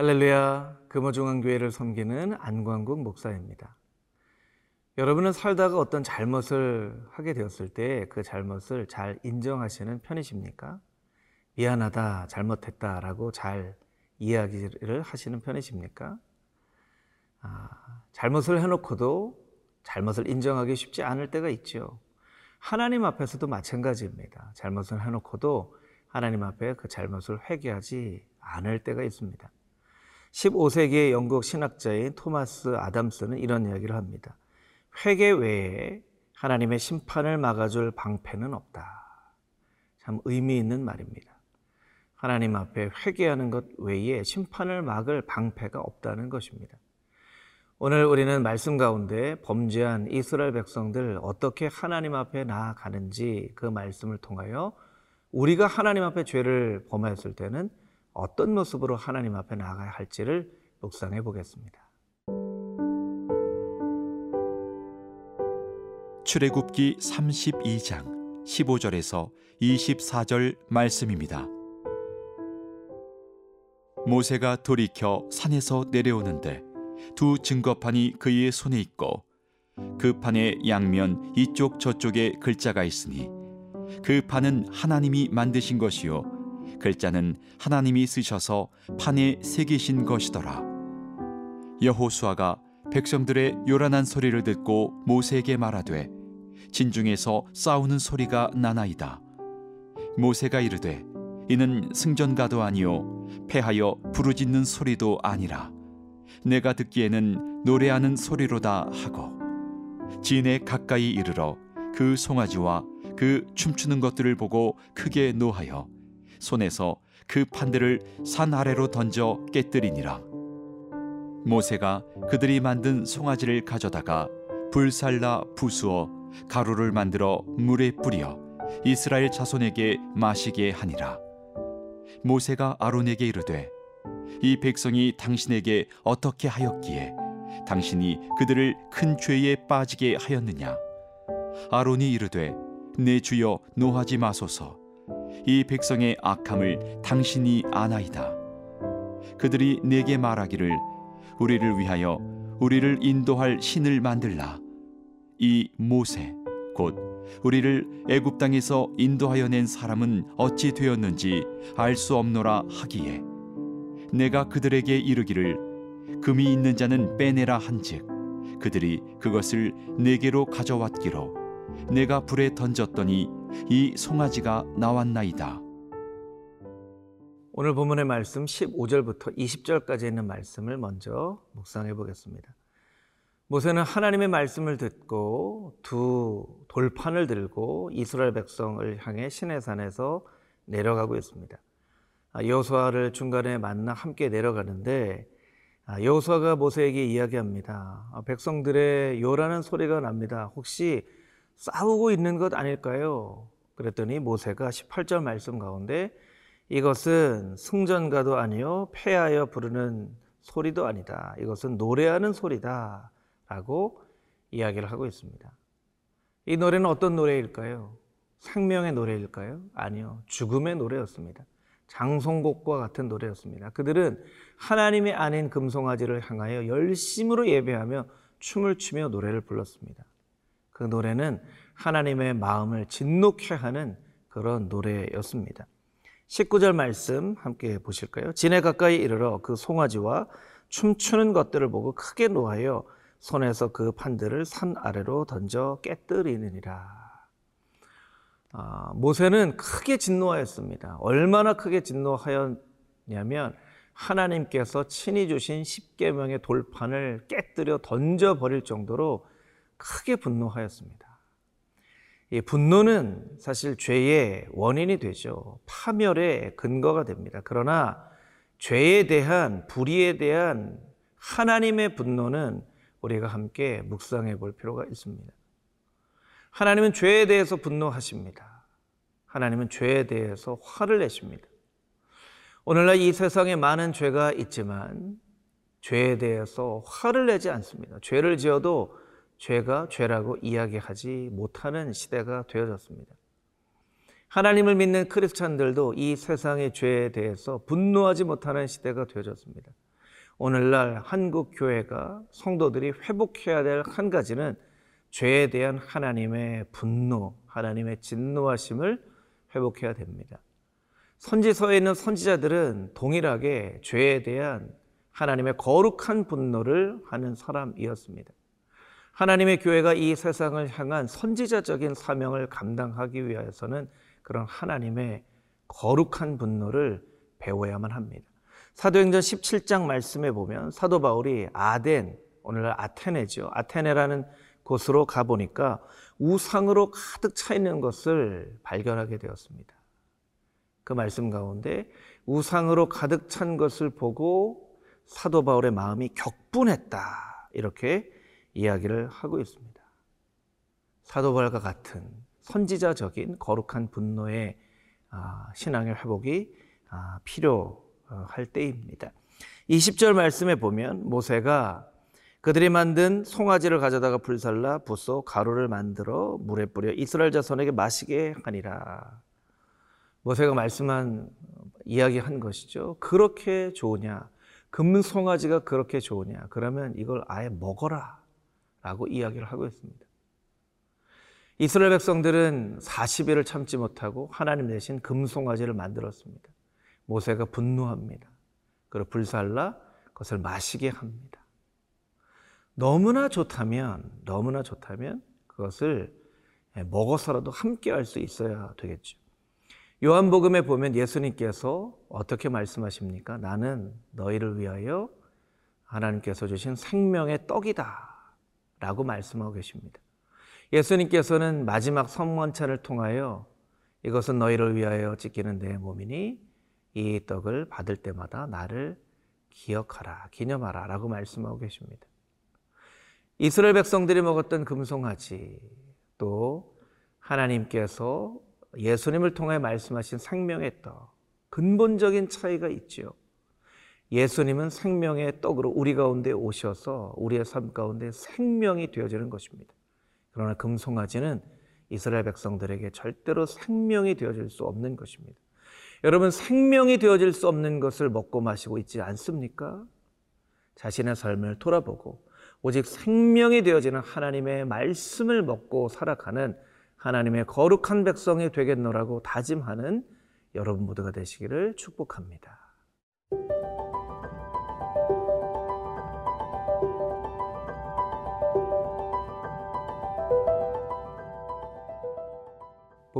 할렐루야, 금호중앙교회를 섬기는 안광국 목사입니다. 여러분은 살다가 어떤 잘못을 하게 되었을 때 그 잘못을 잘 인정하시는 편이십니까? 미안하다, 잘못했다라고 잘 이야기를 하시는 편이십니까? 아, 잘못을 해놓고도 잘못을 인정하기 쉽지 않을 때가 있죠. 하나님 앞에서도 마찬가지입니다. 잘못을 해놓고도 하나님 앞에 그 잘못을 회개하지 않을 때가 있습니다. 15세기의 영국 신학자인 토마스 아담스는 이런 이야기를 합니다. 회개 외에 하나님의 심판을 막아줄 방패는 없다. 참 의미 있는 말입니다. 하나님 앞에 회개하는 것 외에 심판을 막을 방패가 없다는 것입니다. 오늘 우리는 말씀 가운데 범죄한 이스라엘 백성들 어떻게 하나님 앞에 나아가는지 그 말씀을 통하여 우리가 하나님 앞에 죄를 범하였을 때는 어떤 모습으로 하나님 앞에 나아가야 할지를 묵상해 보겠습니다. 출애굽기 32장 15절에서 24절 말씀입니다. 모세가 돌이켜 산에서 내려오는데 두 증거판이 그의 손에 있고 그 판의 양면 이쪽 저쪽에 글자가 있으니 그 판은 하나님이 만드신 것이요 글자는 하나님이 쓰셔서 판에 새기신 것이더라. 여호수아가 백성들의 요란한 소리를 듣고 모세에게 말하되 진중에서 싸우는 소리가 나나이다. 모세가 이르되 이는 승전가도 아니요 패하여 부르짖는 소리도 아니라 내가 듣기에는 노래하는 소리로다 하고 진에 가까이 이르러 그 송아지와 그 춤추는 것들을 보고 크게 노하여 손에서 그 판들을 산 아래로 던져 깨뜨리니라. 모세가 그들이 만든 송아지를 가져다가 불살라 부수어 가루를 만들어 물에 뿌려 이스라엘 자손에게 마시게 하니라. 모세가 아론에게 이르되 이 백성이 당신에게 어떻게 하였기에 당신이 그들을 큰 죄에 빠지게 하였느냐? 아론이 이르되 내 주여 노하지 마소서 이 백성의 악함을 당신이 아나이다. 그들이 내게 말하기를 우리를 위하여 우리를 인도할 신을 만들라. 이 모세 곧 우리를 애굽 땅에서 인도하여 낸 사람은 어찌 되었는지 알 수 없노라 하기에 내가 그들에게 이르기를 금이 있는 자는 빼내라 한즉 그들이 그것을 내게로 가져왔기로 내가 불에 던졌더니 이 송아지가 나왔나이다. 오늘 본문의 말씀 15절부터 20절까지 있는 말씀을 먼저 묵상해 보겠습니다. 모세는 하나님의 말씀을 듣고 두 돌판을 들고 이스라엘 백성을 향해 시내산에서 내려가고 있습니다. 아, 여호수아를 중간에 만나 함께 내려가는데 아, 여호수아가 모세에게 이야기합니다. 아, 백성들의 요라는 소리가 납니다. 혹시 싸우고 있는 것 아닐까요? 그랬더니 모세가 18절 말씀 가운데 이것은 승전가도 아니요 패하여 부르는 소리도 아니다. 이것은 노래하는 소리다. 라고 이야기를 하고 있습니다. 이 노래는 어떤 노래일까요? 생명의 노래일까요? 아니요. 죽음의 노래였습니다. 장송곡과 같은 노래였습니다. 그들은 하나님이 아닌 금송아지를 향하여 열심으로 예배하며 춤을 추며 노래를 불렀습니다. 그 노래는 하나님의 마음을 진노케 하는 그런 노래였습니다. 19절 말씀 함께 보실까요? 진에 가까이 이르러 그 송아지와 춤추는 것들을 보고 크게 노하여 손에서 그 판들을 산 아래로 던져 깨뜨리느니라. 아, 모세는 크게 진노하였습니다. 얼마나 크게 진노하였냐면 하나님께서 친히 주신 십계명의 돌판을 깨뜨려 던져 버릴 정도로 크게 분노하였습니다. 이 분노는 사실 죄의 원인이 되죠. 파멸의 근거가 됩니다. 그러나 죄에 대한 불의에 대한 하나님의 분노는 우리가 함께 묵상해 볼 필요가 있습니다. 하나님은 죄에 대해서 분노하십니다. 하나님은 죄에 대해서 화를 내십니다. 오늘날 이 세상에 많은 죄가 있지만 죄에 대해서 화를 내지 않습니다. 죄를 지어도 죄가 죄라고 이야기하지 못하는 시대가 되어졌습니다. 하나님을 믿는 크리스찬들도 이 세상의 죄에 대해서 분노하지 못하는 시대가 되어졌습니다. 오늘날 한국 교회가 성도들이 회복해야 될 한 가지는 죄에 대한 하나님의 분노, 하나님의 진노하심을 회복해야 됩니다. 선지서에 있는 선지자들은 동일하게 죄에 대한 하나님의 거룩한 분노를 하는 사람이었습니다. 하나님의 교회가 이 세상을 향한 선지자적인 사명을 감당하기 위해서는 그런 하나님의 거룩한 분노를 배워야만 합니다. 사도행전 17장 말씀에 보면 사도 바울이 아덴, 오늘날 아테네죠. 아테네라는 곳으로 가보니까 우상으로 가득 차 있는 것을 발견하게 되었습니다. 그 말씀 가운데 우상으로 가득 찬 것을 보고 사도 바울의 마음이 격분했다. 이렇게 이야기를 하고 있습니다. 사도 바울과 같은 선지자적인 거룩한 분노의 아, 신앙의 회복이 아, 필요할 때입니다. 20절 말씀에 보면 모세가 그들이 만든 송아지를 가져다가 불살라 부소 가루를 만들어 물에 뿌려 이스라엘 자손에게 마시게 하니라. 모세가 말씀한 이야기한 것이죠. 그렇게 좋으냐? 금은 송아지가 그렇게 좋으냐? 그러면 이걸 아예 먹어라. 라고 이야기를 하고 있습니다. 이스라엘 백성들은 40일을 참지 못하고 하나님 대신 금송아지를 만들었습니다. 모세가 분노합니다. 그리고 불살라 그것을 마시게 합니다. 너무나 좋다면, 너무나 좋다면 그것을 먹어서라도 함께 할 수 있어야 되겠죠. 요한복음에 보면 예수님께서 어떻게 말씀하십니까? 나는 너희를 위하여 하나님께서 주신 생명의 떡이다. 라고 말씀하고 계십니다. 예수님께서는 마지막 선문찬을 통하여 이것은 너희를 위하여 찢기는 내 몸이니 이 떡을 받을 때마다 나를 기억하라, 기념하라 라고 말씀하고 계십니다. 이스라엘 백성들이 먹었던 금송아지 또 하나님께서 예수님을 통해 말씀하신 생명의 떡 근본적인 차이가 있죠. 예수님은 생명의 떡으로 우리 가운데 오셔서 우리의 삶 가운데 생명이 되어지는 것입니다. 그러나 금송아지는 이스라엘 백성들에게 절대로 생명이 되어질 수 없는 것입니다. 여러분, 생명이 되어질 수 없는 것을 먹고 마시고 있지 않습니까? 자신의 삶을 돌아보고 오직 생명이 되어지는 하나님의 말씀을 먹고 살아가는 하나님의 거룩한 백성이 되겠노라고 다짐하는 여러분 모두가 되시기를 축복합니다.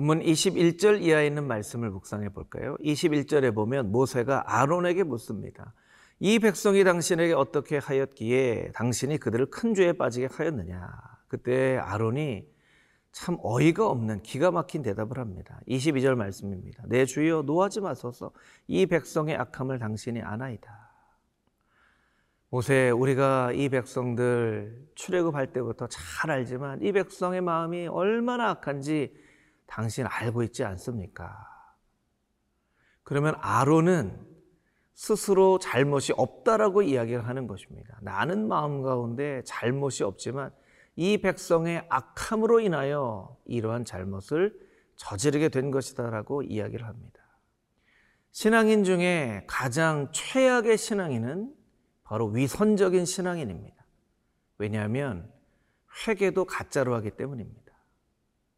본문 21절 이하에 있는 말씀을 묵상해 볼까요? 21절에 보면 모세가 아론에게 묻습니다. 이 백성이 당신에게 어떻게 하였기에 당신이 그들을 큰 죄에 빠지게 하였느냐? 그때 아론이 참 어이가 없는 기가 막힌 대답을 합니다. 22절 말씀입니다. 내 주여 노하지 마소서 이 백성의 악함을 당신이 아나이다. 모세 우리가 이 백성들 출애굽할 때부터 잘 알지만 이 백성의 마음이 얼마나 악한지 당신 알고 있지 않습니까? 그러면 아론은 스스로 잘못이 없다라고 이야기를 하는 것입니다. 나는 마음 가운데 잘못이 없지만 이 백성의 악함으로 인하여 이러한 잘못을 저지르게 된 것이다라고 이야기를 합니다. 신앙인 중에 가장 최악의 신앙인은 바로 위선적인 신앙인입니다. 왜냐하면 회개도 가짜로 하기 때문입니다.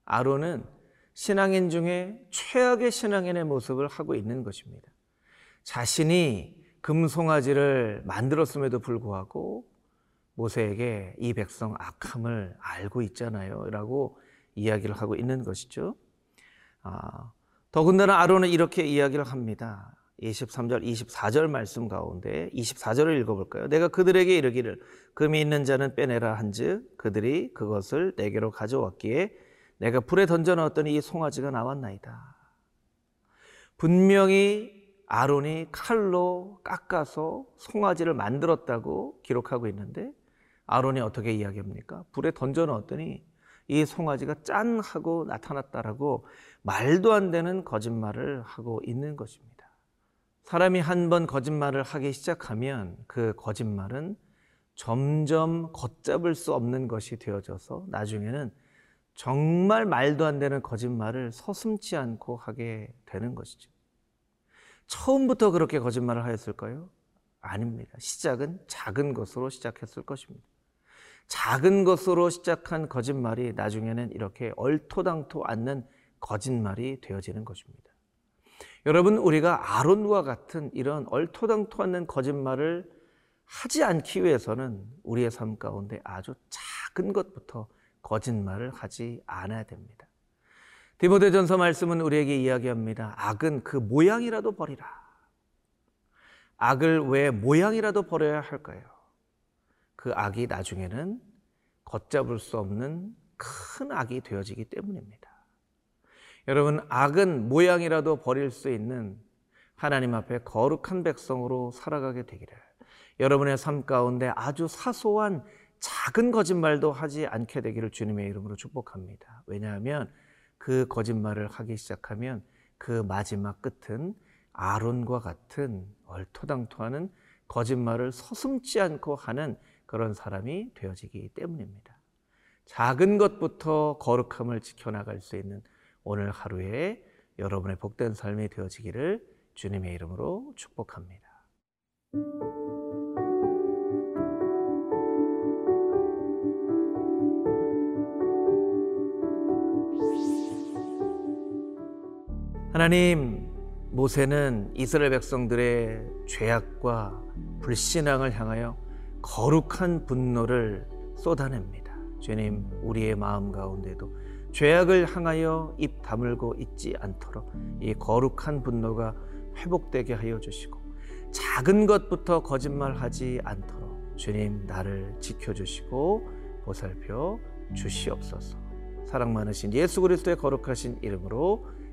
아론은 신앙인 중에 최악의 신앙인의 모습을 하고 있는 것입니다. 자신이 금송아지를 만들었음에도 불구하고 모세에게 이 백성 악함을 알고 있잖아요. 라고 이야기를 하고 있는 것이죠. 아, 더군다나 아론은 이렇게 이야기를 합니다. 23절, 24절 말씀 가운데 24절을 읽어볼까요? 내가 그들에게 이르기를 금이 있는 자는 빼내라 한즉 그들이 그것을 내게로 가져왔기에 내가 불에 던져 넣었더니 이 송아지가 나왔나이다. 분명히 아론이 칼로 깎아서 송아지를 만들었다고 기록하고 있는데 아론이 어떻게 이야기합니까? 불에 던져 넣었더니 이 송아지가 짠 하고 나타났다라고 말도 안 되는 거짓말을 하고 있는 것입니다. 사람이 한 번 거짓말을 하기 시작하면 그 거짓말은 점점 걷잡을 수 없는 것이 되어져서 나중에는 정말 말도 안 되는 거짓말을 서슴지 않고 하게 되는 것이죠. 처음부터 그렇게 거짓말을 하였을까요? 아닙니다. 시작은 작은 것으로 시작했을 것입니다. 작은 것으로 시작한 거짓말이 나중에는 이렇게 얼토당토 않는 거짓말이 되어지는 것입니다. 여러분, 우리가 아론과 같은 이런 얼토당토 않는 거짓말을 하지 않기 위해서는 우리의 삶 가운데 아주 작은 것부터 거짓말을 하지 않아야 됩니다. 디모데전서 말씀은 우리에게 이야기합니다. 악은 그 모양이라도 버리라. 악을 왜 모양이라도 버려야 할까요? 그 악이 나중에는 걷잡을 수 없는 큰 악이 되어지기 때문입니다. 여러분, 악은 모양이라도 버릴 수 있는 하나님 앞에 거룩한 백성으로 살아가게 되기를 여러분의 삶 가운데 아주 사소한 작은 거짓말도 하지 않게 되기를 주님의 이름으로 축복합니다. 왜냐하면 그 거짓말을 하기 시작하면 그 마지막 끝은 아론과 같은 얼토당토하는 거짓말을 서슴지 않고 하는 그런 사람이 되어지기 때문입니다. 작은 것부터 거룩함을 지켜나갈 수 있는 오늘 하루에 여러분의 복된 삶이 되어지기를 주님의 이름으로 축복합니다. 하나님, 모세는 이스라엘 백성들의 죄악과 불신앙을 향하여 거룩한 분노를 쏟아냅니다. 주님, 우리의 마음 가운데도 죄악을 향하여 입 다물고 있지 않도록 이 거룩한 분노가 회복되게 하여 주시고 작은 것부터 거짓말하지 않도록 주님 나를 지켜주시고 보살펴 주시옵소서. 사랑 많으신 예수 그리스도의 거룩하신 이름으로